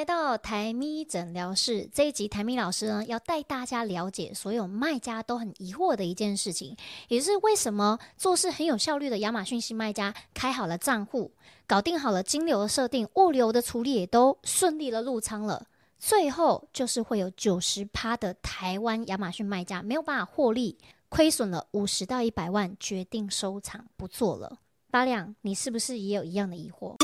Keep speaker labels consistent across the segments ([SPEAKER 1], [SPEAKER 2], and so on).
[SPEAKER 1] 来到台咪诊疗室这一集，台咪老师呢要带大家了解所有卖家都很疑惑的一件事情，也是为什么做事很有效率的亚马逊新卖家开好了账户，搞定好了金流的设定，物流的处理也都顺利的入仓了，最后就是会有九十趴的台湾亚马逊卖家没有办法获利，亏损了五十到一百万，决定收场不做了。八两，你是不是也有一样的疑惑？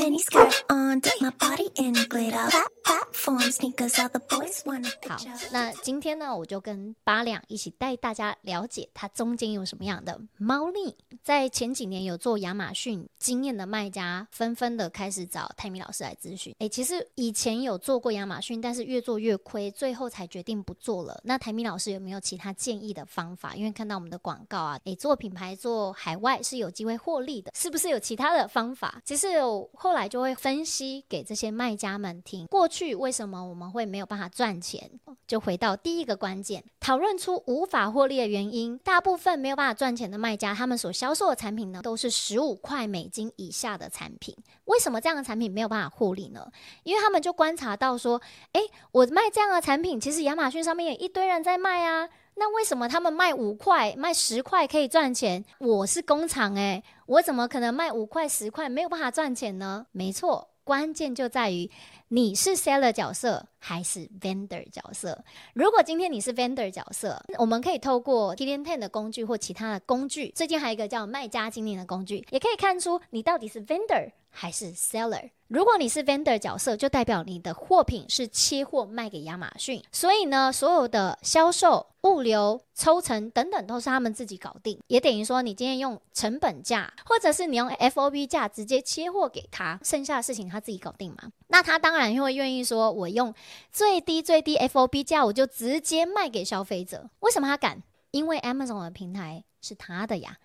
[SPEAKER 1] 好，那今天呢，我就跟八两一起带大家了解它中间有什么样的猫腻。在前几年有做亚马逊经验的卖家，纷纷的开始找泰米老师来咨询。诶，其实以前有做过亚马逊，但是越做越亏，最后才决定不做了。那泰米老师有没有其他建议的方法？因为看到我们的广告啊，诶，做品牌做海外是有机会获利的，是不是？是有其他的方法，其实我后来就会分析给这些卖家们听，过去为什么我们会没有办法赚钱？就回到第一个关键，讨论出无法获利的原因。大部分没有办法赚钱的卖家，他们所销售的产品呢，都是十五块美金以下的产品。为什么这样的产品没有办法获利呢？因为他们就观察到说，诶，我卖这样的产品，其实亚马逊上面也一堆人在卖啊。那为什么他们卖五块、卖十块可以赚钱？我是工厂诶，我怎么可能卖五块、十块没有办法赚钱呢？没错，关键就在于你是 seller 角色还是 vendor 角色。如果今天你是 vendor 角色，我们可以透过 Killian Ten 的工具或其他的工具，最近还有一个叫卖家经理的工具，也可以看出你到底是 vendor 还是 seller。如果你是 vendor 角色，就代表你的货品是切货卖给亚马逊，所以呢，所有的销售、物流、抽成等等都是他们自己搞定，也等于说你今天用成本价，或者是你用 FOB 价直接切货给他，剩下的事情他自己搞定嘛？那他当然会愿意说，我用最低最低 FOB 价，我就直接卖给消费者。为什么他敢？因为 Amazon 的平台是他的呀。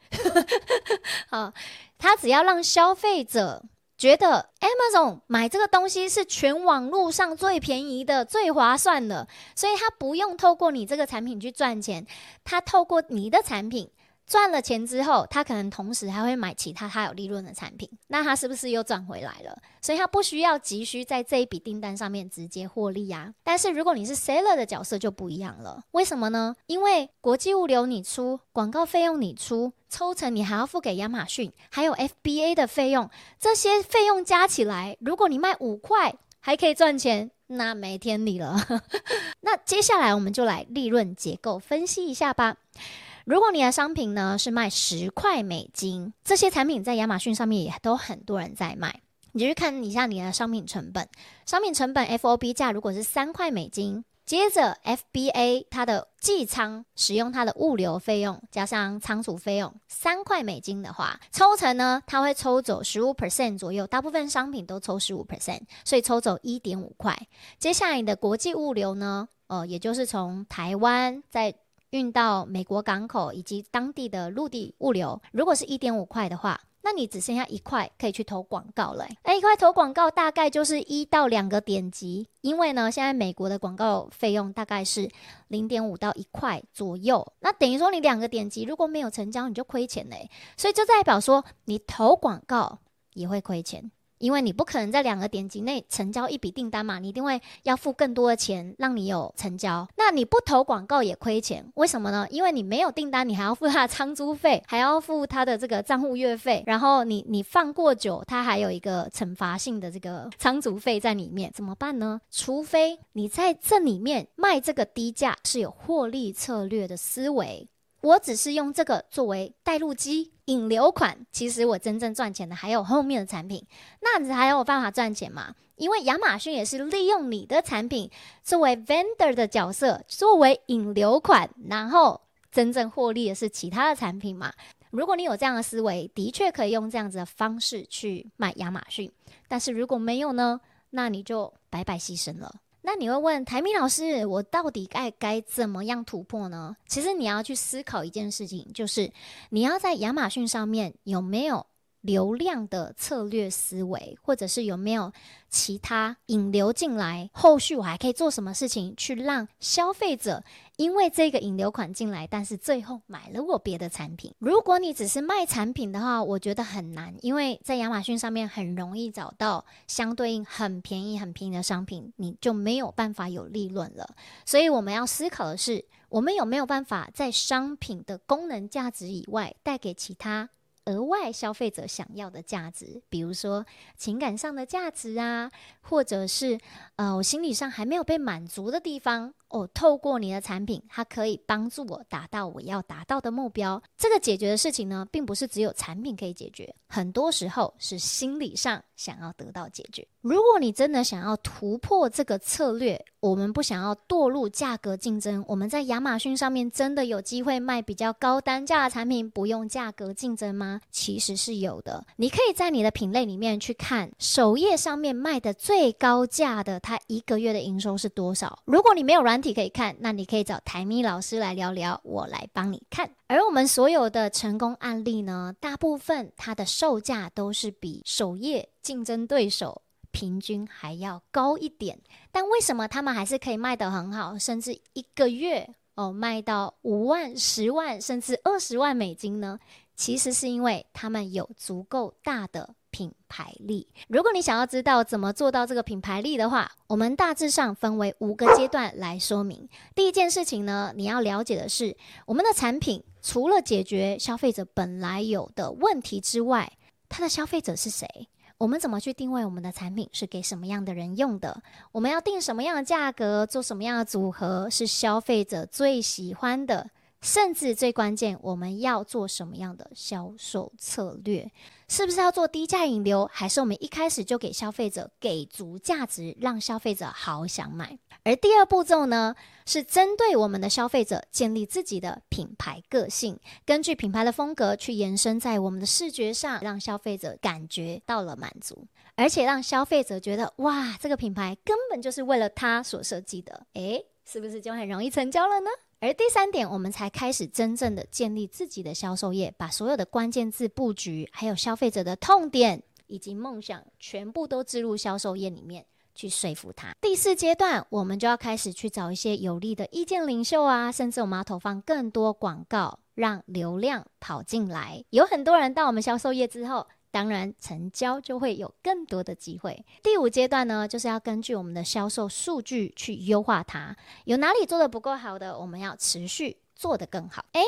[SPEAKER 1] 好，他只要让消费者。觉得 Amazon 买这个东西是全网络上最便宜的、最划算的，所以他不用透过你这个产品去赚钱，他透过你的产品。赚了钱之后，他可能同时还会买其他他有利润的产品，那他是不是又赚回来了？所以他不需要急需在这一笔订单上面直接获利呀。但是如果你是 seller 的角色就不一样了，为什么呢？因为国际物流你出，广告费用你出，抽成你还要付给亚马逊，还有 FBA 的费用，这些费用加起来，如果你卖五块还可以赚钱，那没天理了。那接下来我们就来利润结构分析一下吧。如果你的商品呢是卖十块美金，这些产品在亚马逊上面也都很多人在卖。你就去看一下你的商品成本，商品成本 FOB 价如果是三块美金，接着 FBA 它的寄仓使用它的物流费用加上仓储费用三块美金的话，抽成呢它会抽走十五 percent 左右，大部分商品都抽十五 percent，所以抽走一点五块。接下来你的国际物流呢，呃，也就是从台湾在运到美国港口以及当地的陆地物流，如果是一点五块的话，那你只剩下一块可以去投广告了。哎，一块投广告大概就是一到两个点击，因为呢，现在美国的广告费用大概是零点五到一块左右。那等于说你两个点击如果没有成交，你就亏钱嘞。所以就代表说你投广告也会亏钱。因为你不可能在两个点击内成交一笔订单嘛，你一定会要付更多的钱让你有成交。那你不投广告也亏钱，为什么呢？因为你没有订单，你还要付他的仓租费，还要付他的这个账户月费，然后你你放过久，他还有一个惩罚性的这个仓租费在里面，怎么办呢？除非你在这里面卖这个低价是有获利策略的思维。我只是用这个作为带路机引流款，其实我真正赚钱的还有后面的产品，那你还有办法赚钱吗？因为亚马逊也是利用你的产品作为 vendor 的角色，作为引流款，然后真正获利的是其他的产品嘛。如果你有这样的思维，的确可以用这样子的方式去卖亚马逊，但是如果没有呢，那你就白白牺牲了。那你会问台米老师，我到底该该怎么样突破呢？其实你要去思考一件事情，就是你要在亚马逊上面有没有流量的策略思维，或者是有没有其他引流进来？后续我还可以做什么事情去让消费者因为这个引流款进来，但是最后买了我别的产品？如果你只是卖产品的话，我觉得很难，因为在亚马逊上面很容易找到相对应很便宜、很便宜的商品，你就没有办法有利润了。所以我们要思考的是，我们有没有办法在商品的功能价值以外，带给其他？额外消费者想要的价值，比如说情感上的价值啊，或者是呃我心理上还没有被满足的地方。哦，透过你的产品，它可以帮助我达到我要达到的目标。这个解决的事情呢，并不是只有产品可以解决，很多时候是心理上想要得到解决。如果你真的想要突破这个策略，我们不想要堕入价格竞争，我们在亚马逊上面真的有机会卖比较高单价的产品，不用价格竞争吗？其实是有的。你可以在你的品类里面去看首页上面卖的最高价的，它一个月的营收是多少。如果你没有软体可以看，那你可以找台咪老师来聊聊，我来帮你看。而我们所有的成功案例呢，大部分它的售价都是比首页竞争对手平均还要高一点。但为什么他们还是可以卖得很好，甚至一个月哦卖到五万、十万，甚至二十万美金呢？其实是因为他们有足够大的。品牌力。如果你想要知道怎么做到这个品牌力的话，我们大致上分为五个阶段来说明。第一件事情呢，你要了解的是，我们的产品除了解决消费者本来有的问题之外，它的消费者是谁？我们怎么去定位我们的产品是给什么样的人用的？我们要定什么样的价格，做什么样的组合是消费者最喜欢的？甚至最关键，我们要做什么样的销售策略？是不是要做低价引流，还是我们一开始就给消费者给足价值，让消费者好想买？而第二步骤呢，是针对我们的消费者建立自己的品牌个性，根据品牌的风格去延伸在我们的视觉上，让消费者感觉到了满足，而且让消费者觉得哇，这个品牌根本就是为了他所设计的，诶，是不是就很容易成交了呢？而第三点，我们才开始真正的建立自己的销售业，把所有的关键字布局，还有消费者的痛点以及梦想，全部都置入销售业里面去说服他。第四阶段，我们就要开始去找一些有利的意见领袖啊，甚至我们要投放更多广告，让流量跑进来。有很多人到我们销售业之后。当然，成交就会有更多的机会。第五阶段呢，就是要根据我们的销售数据去优化它。有哪里做得不够好的，我们要持续做得更好。诶，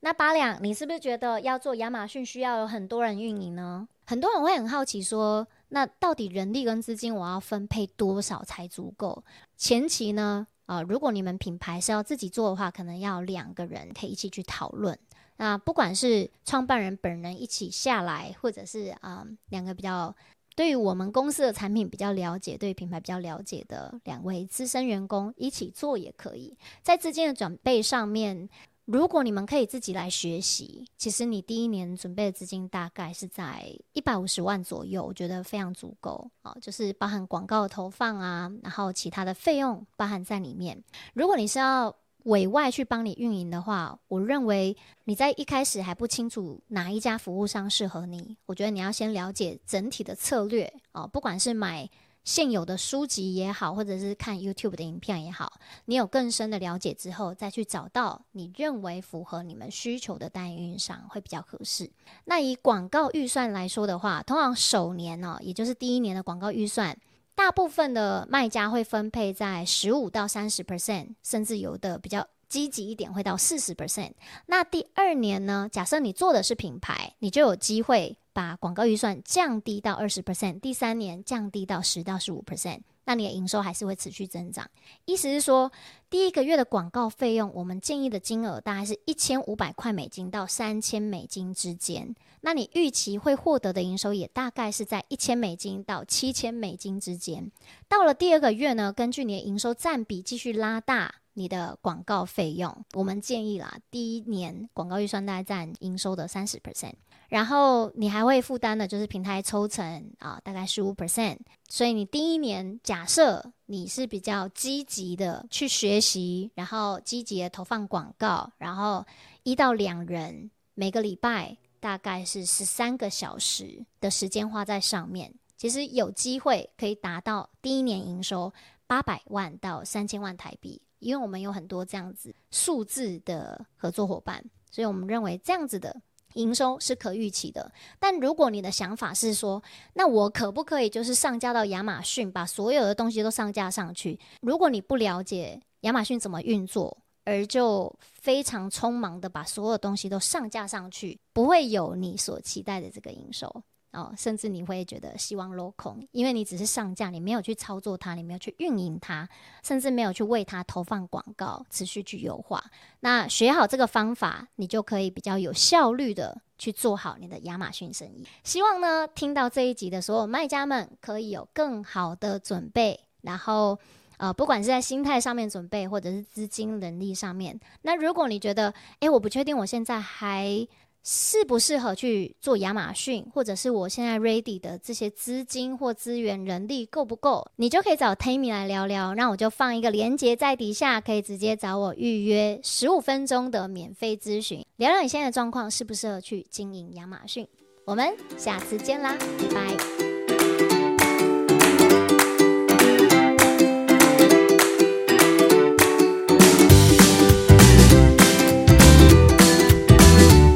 [SPEAKER 1] 那八两，你是不是觉得要做亚马逊需要有很多人运营呢？很多人会很好奇说，那到底人力跟资金我要分配多少才足够？前期呢，啊、如果你们品牌是要自己做的话，可能要两个人可以一起去讨论。那不管是创办人本人一起下来，或者是啊、两个比较对于我们公司的产品比较了解，对品牌比较了解的两位资深员工一起做也可以。在资金的准备上面，如果你们可以自己来学习，其实你第一年准备的资金大概是在一百五十万左右，我觉得非常足够啊，就是包含广告投放啊，然后其他的费用包含在里面。如果你是要委外去帮你运营的话，我认为你在一开始还不清楚哪一家服务商适合你，我觉得你要先了解整体的策略哦，不管是买现有的书籍也好，或者是看 YouTube 的影片也好，你有更深的了解之后，再去找到你认为符合你们需求的代运营商会比较合适。那以广告预算来说的话，通常首年呢，也就是第一年的广告预算。大部分的卖家会分配在十五到三十 percent，甚至有的比较积极一点会到四十 percent。那第二年呢？假设你做的是品牌，你就有机会把广告预算降低到二十 percent。第三年降低到十到十五 percent。那你的营收还是会持续增长。意思是说，第一个月的广告费用，我们建议的金额大概是一千五百块美金到三千美金之间。那你预期会获得的营收也大概是在一千美金到七千美金之间。到了第二个月呢，根据你的营收占比继续拉大。你的广告费用，我们建议啦，第一年广告预算大概占营收的三十 percent，然后你还会负担的就是平台抽成啊，大概十五 percent。所以你第一年假设你是比较积极的去学习，然后积极的投放广告，然后一到两人每个礼拜大概是十三个小时的时间花在上面，其实有机会可以达到第一年营收八百万到三千万台币，因为我们有很多这样子数字的合作伙伴，所以我们认为这样子的。营收是可预期的，但如果你的想法是说，那我可不可以就是上架到亚马逊，把所有的东西都上架上去？如果你不了解亚马逊怎么运作，而就非常匆忙的把所有东西都上架上去，不会有你所期待的这个营收。哦，甚至你会觉得希望落空，因为你只是上架，你没有去操作它，你没有去运营它，甚至没有去为它投放广告，持续去优化。那学好这个方法，你就可以比较有效率的去做好你的亚马逊生意。希望呢，听到这一集的所有卖家们可以有更好的准备，然后呃，不管是在心态上面准备，或者是资金能力上面。那如果你觉得，诶，我不确定我现在还。适不适合去做亚马逊，或者是我现在 ready 的这些资金或资源、人力够不够？你就可以找 Tammy 来聊聊。那我就放一个链接在底下，可以直接找我预约十五分钟的免费咨询，聊聊你现在的状况适不适合去经营亚马逊。我们下次见啦，拜拜。